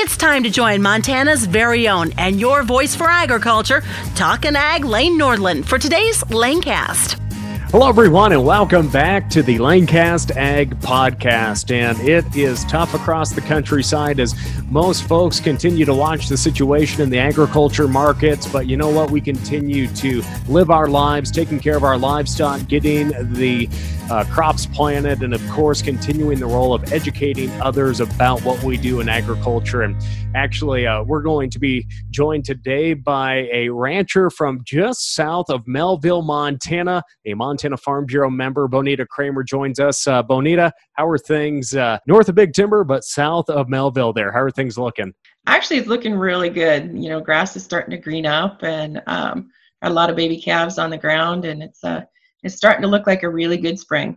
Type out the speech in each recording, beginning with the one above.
It's time to join Montana's very own and your voice for agriculture, Talkin' Ag Lane Nordlund, for today's Lanecast. Hello, everyone, and welcome back to the Lanecast Ag Podcast. And it is tough across the countryside as most folks continue to watch the situation in the agriculture markets. But you know what? We continue to live our lives, taking care of our livestock, getting the uh, crops planted, and of course, continuing the role of educating others about what we do in agriculture. And actually, uh, we're going to be joined today by a rancher from just south of Melville, Montana, a Montana Montana Farm Bureau member Bonita Cremer joins us. Uh, Bonita, how are things uh, north of Big Timber, but south of Melville there? How are things looking? Actually, it's looking really good. You know, grass is starting to green up and um, a lot of baby calves on the ground, and it's uh, it's starting to look like a really good spring.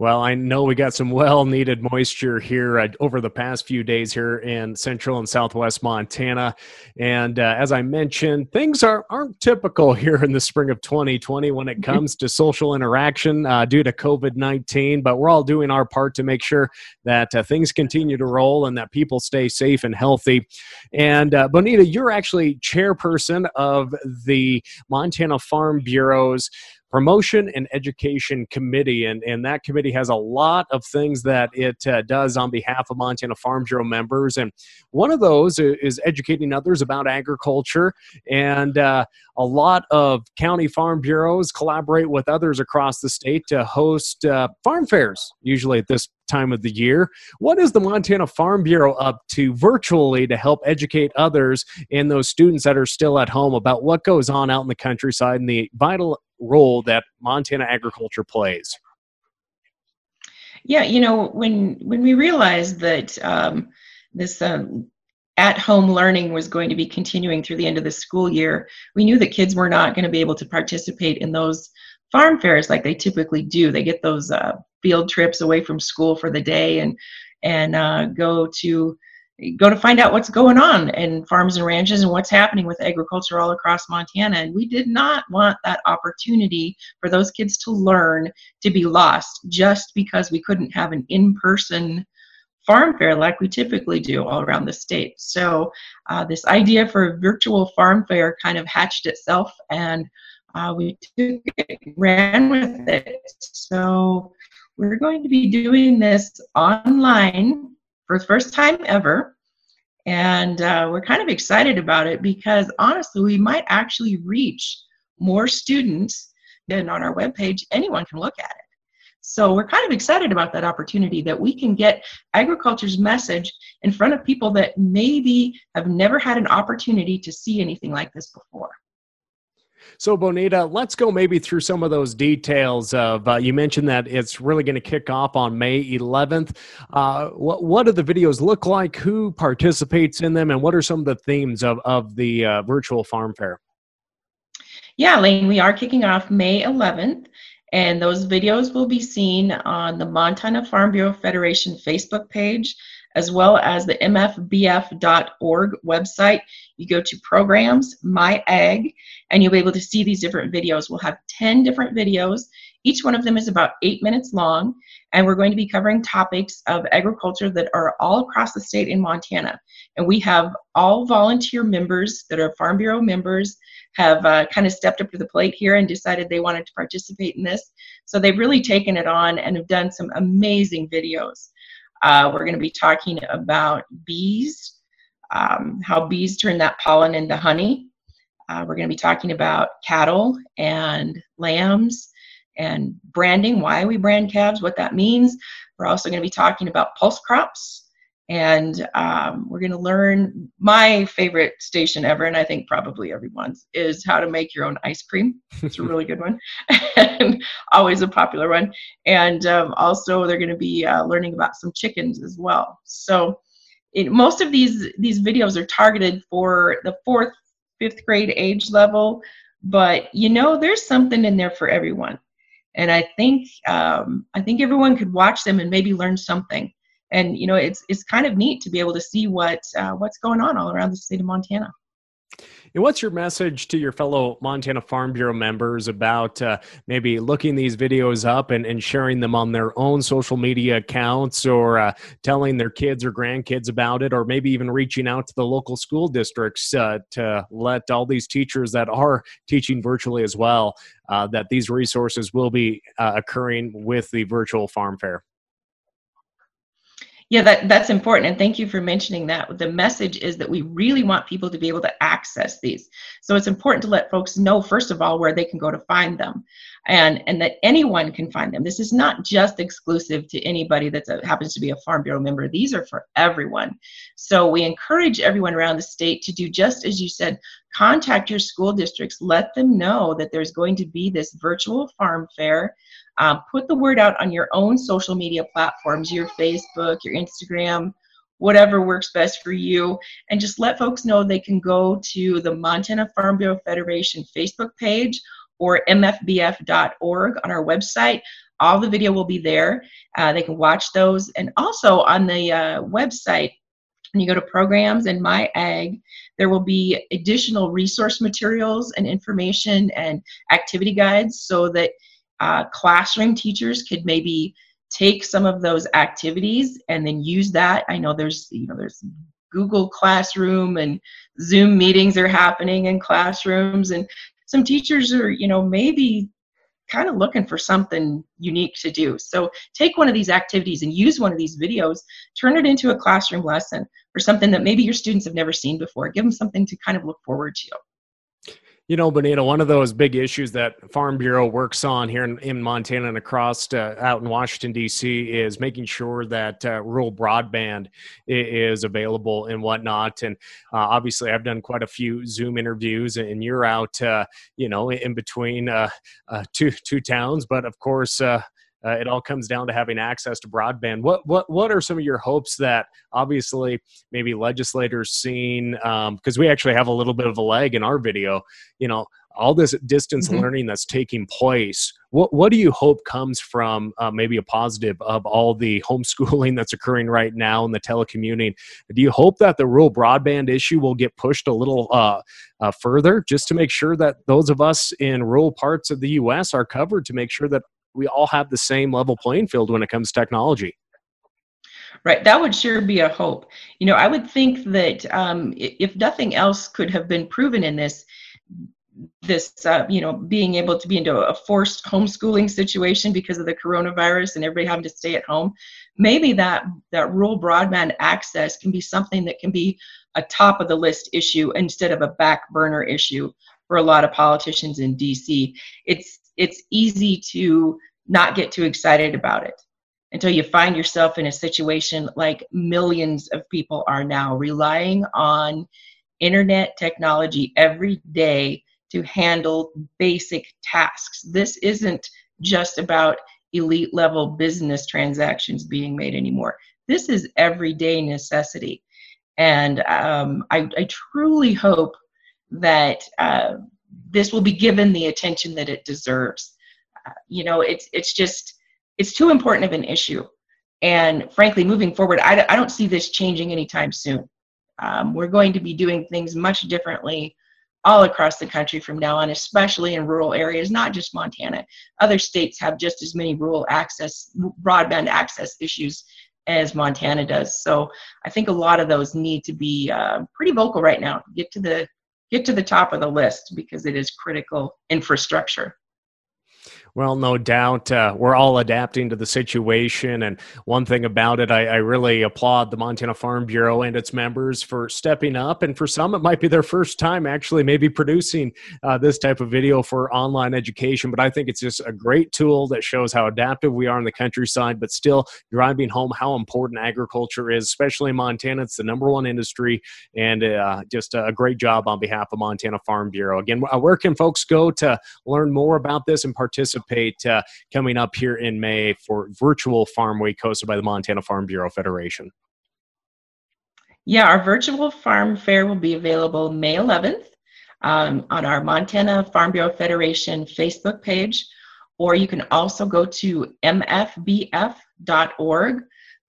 Well, I know we got some well needed moisture here uh, over the past few days here in central and southwest Montana. And uh, as I mentioned, things are, aren't typical here in the spring of 2020 when it comes to social interaction uh, due to COVID 19. But we're all doing our part to make sure that uh, things continue to roll and that people stay safe and healthy. And uh, Bonita, you're actually chairperson of the Montana Farm Bureau's promotion and education committee and, and that committee has a lot of things that it uh, does on behalf of montana farm bureau members and one of those is educating others about agriculture and uh, a lot of county farm bureaus collaborate with others across the state to host uh, farm fairs usually at this time of the year. What is the Montana Farm Bureau up to virtually to help educate others and those students that are still at home about what goes on out in the countryside and the vital role that Montana agriculture plays? Yeah, you know, when when we realized that um, this um, at-home learning was going to be continuing through the end of the school year, we knew that kids were not going to be able to participate in those farm fairs like they typically do. They get those uh, field trips away from school for the day and and uh, go to go to find out what's going on in farms and ranches and what's happening with agriculture all across Montana. And we did not want that opportunity for those kids to learn to be lost just because we couldn't have an in-person farm fair like we typically do all around the state. So uh, this idea for a virtual farm fair kind of hatched itself and uh, we took it, ran with it. So we're going to be doing this online for the first time ever. And uh, we're kind of excited about it because honestly, we might actually reach more students than on our webpage. Anyone can look at it. So we're kind of excited about that opportunity that we can get agriculture's message in front of people that maybe have never had an opportunity to see anything like this before. So, Bonita, let's go maybe through some of those details. Of uh, you mentioned that it's really going to kick off on May 11th. Uh, what what do the videos look like? Who participates in them, and what are some of the themes of of the uh, virtual farm fair? Yeah, Lane, we are kicking off May 11th, and those videos will be seen on the Montana Farm Bureau Federation Facebook page as well as the mfbf.org website. You go to programs, my ag, and you'll be able to see these different videos. We'll have 10 different videos. Each one of them is about eight minutes long, and we're going to be covering topics of agriculture that are all across the state in Montana. And we have all volunteer members that are Farm Bureau members have uh, kind of stepped up to the plate here and decided they wanted to participate in this. So they've really taken it on and have done some amazing videos. Uh, we're going to be talking about bees, um, how bees turn that pollen into honey. Uh, we're going to be talking about cattle and lambs and branding, why we brand calves, what that means. We're also going to be talking about pulse crops and um, we're going to learn my favorite station ever and i think probably everyone's is how to make your own ice cream. It's a really good one and always a popular one. And um, also they're going to be uh, learning about some chickens as well. So it, most of these these videos are targeted for the fourth fifth grade age level but you know there's something in there for everyone. And i think um, i think everyone could watch them and maybe learn something and you know it's it's kind of neat to be able to see what uh, what's going on all around the state of Montana. And what's your message to your fellow Montana Farm Bureau members about uh, maybe looking these videos up and, and sharing them on their own social media accounts or uh, telling their kids or grandkids about it, or maybe even reaching out to the local school districts uh, to let all these teachers that are teaching virtually as well uh, that these resources will be uh, occurring with the virtual farm fair? Yeah, that, that's important. And thank you for mentioning that. The message is that we really want people to be able to access these. So it's important to let folks know, first of all, where they can go to find them and, and that anyone can find them. This is not just exclusive to anybody that uh, happens to be a Farm Bureau member. These are for everyone. So we encourage everyone around the state to do just as you said, contact your school districts, let them know that there's going to be this virtual farm fair um, put the word out on your own social media platforms, your Facebook, your Instagram, whatever works best for you, and just let folks know they can go to the Montana Farm Bureau Federation Facebook page or mfbf.org on our website. All the video will be there. Uh, they can watch those. And also on the uh, website, when you go to programs and my ag there will be additional resource materials and information and activity guides so that uh, classroom teachers could maybe take some of those activities and then use that. I know there's you know there's Google Classroom and Zoom meetings are happening in classrooms and some teachers are you know maybe kind of looking for something unique to do. So take one of these activities and use one of these videos, turn it into a classroom lesson or something that maybe your students have never seen before. Give them something to kind of look forward to. You know, Bonita, one of those big issues that Farm Bureau works on here in, in Montana and across uh, out in Washington, D.C., is making sure that uh, rural broadband is available and whatnot. And uh, obviously, I've done quite a few Zoom interviews, and you're out, uh, you know, in between uh, uh, two two towns. But of course, uh, it all comes down to having access to broadband. What what what are some of your hopes that obviously maybe legislators seeing because um, we actually have a little bit of a lag in our video. You know, all this distance mm-hmm. learning that's taking place. What what do you hope comes from uh, maybe a positive of all the homeschooling that's occurring right now and the telecommuting? Do you hope that the rural broadband issue will get pushed a little uh, uh, further, just to make sure that those of us in rural parts of the U.S. are covered, to make sure that we all have the same level playing field when it comes to technology. Right, that would sure be a hope. You know, I would think that um, if nothing else could have been proven in this, this uh, you know being able to be into a forced homeschooling situation because of the coronavirus and everybody having to stay at home maybe that that rural broadband access can be something that can be a top of the list issue instead of a back burner issue for a lot of politicians in DC it's it's easy to not get too excited about it until you find yourself in a situation like millions of people are now relying on internet technology every day to handle basic tasks. This isn't just about elite level business transactions being made anymore. This is everyday necessity. And um, I, I, truly hope that uh, this will be given the attention that it deserves. You know, it's it's just it's too important of an issue, and frankly, moving forward, I, I don't see this changing anytime soon. Um, we're going to be doing things much differently all across the country from now on, especially in rural areas, not just Montana. Other states have just as many rural access, broadband access issues as Montana does. So I think a lot of those need to be uh, pretty vocal right now. Get to the get to the top of the list because it is critical infrastructure. Well, no doubt. Uh, we're all adapting to the situation. And one thing about it, I, I, really applaud the Montana Farm Bureau and its members for stepping up. And for some, it might be their first time actually maybe producing uh, this type of video for online education. But I think it's just a great tool that shows how adaptive we are in the countryside, but still driving home how important agriculture is, especially in Montana. It's the number one industry. And uh, just a great job on behalf of Montana Farm Bureau. Again, where can folks go to learn more about this and participate? Uh, coming up here in May for virtual Farm Week hosted by the Montana Farm Bureau Federation. Yeah, our virtual farm fair will be available May 11th um, on our Montana Farm Bureau Federation Facebook page, or you can also go to mfbf.org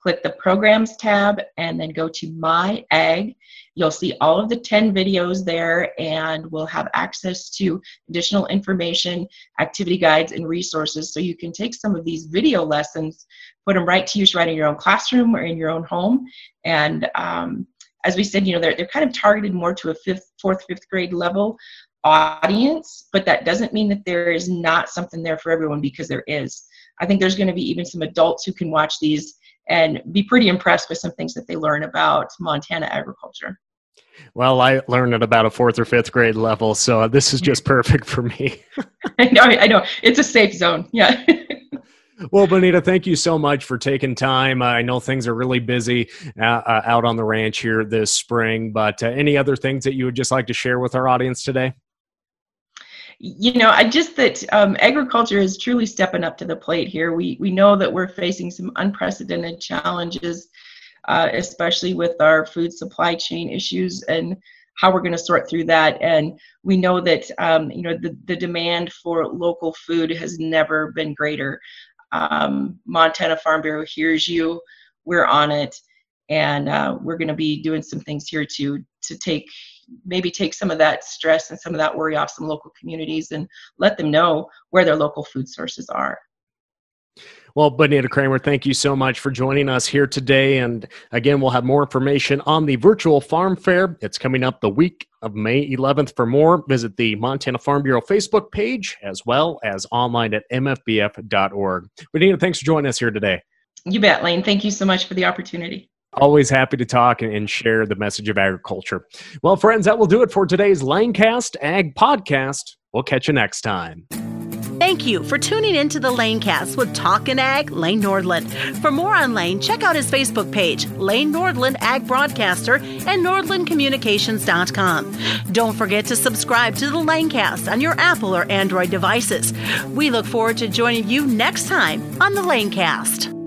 click the programs tab and then go to my ag. You'll see all of the 10 videos there and we'll have access to additional information activity guides and resources. So you can take some of these video lessons put them right to use right in your own classroom or in your own home. And um, as we said you know they're, they're kind of targeted more to a fifth fourth fifth grade level audience but that doesn't mean that there is not something there for everyone because there is. I think there's going to be even some adults who can watch these and be pretty impressed with some things that they learn about Montana agriculture. Well, I learned at about a fourth or fifth grade level, so this is just perfect for me. I know, I know. It's a safe zone. Yeah. well, Bonita, thank you so much for taking time. I know things are really busy uh, uh, out on the ranch here this spring, but uh, any other things that you would just like to share with our audience today? You know, I just that um, agriculture is truly stepping up to the plate here. We we know that we're facing some unprecedented challenges, uh, especially with our food supply chain issues and how we're going to sort through that. And we know that um, you know the the demand for local food has never been greater. Um, Montana Farm Bureau hears you. We're on it, and uh, we're going to be doing some things here to to take maybe take some of that stress and some of that worry off some local communities and let them know where their local food sources are. Well, Bonita Cremer, thank you so much for joining us here today. And again, we'll have more information on the virtual farm fair. It's coming up the week of May 11th. For more, visit the Montana Farm Bureau Facebook page as well as online at mfbf.org. Bonita, thanks for joining us here today. You bet, Lane. Thank you so much for the opportunity. Always happy to talk and share the message of agriculture. Well, friends, that will do it for today's Lanecast Ag Podcast. We'll catch you next time. Thank you for tuning in to the Lanecast with Talkin' Ag Lane Nordlund. For more on Lane, check out his Facebook page, Lane Nordlund Ag Broadcaster, and NordlundCommunications.com. Don't forget to subscribe to the Lanecast on your Apple or Android devices. We look forward to joining you next time on the Lanecast.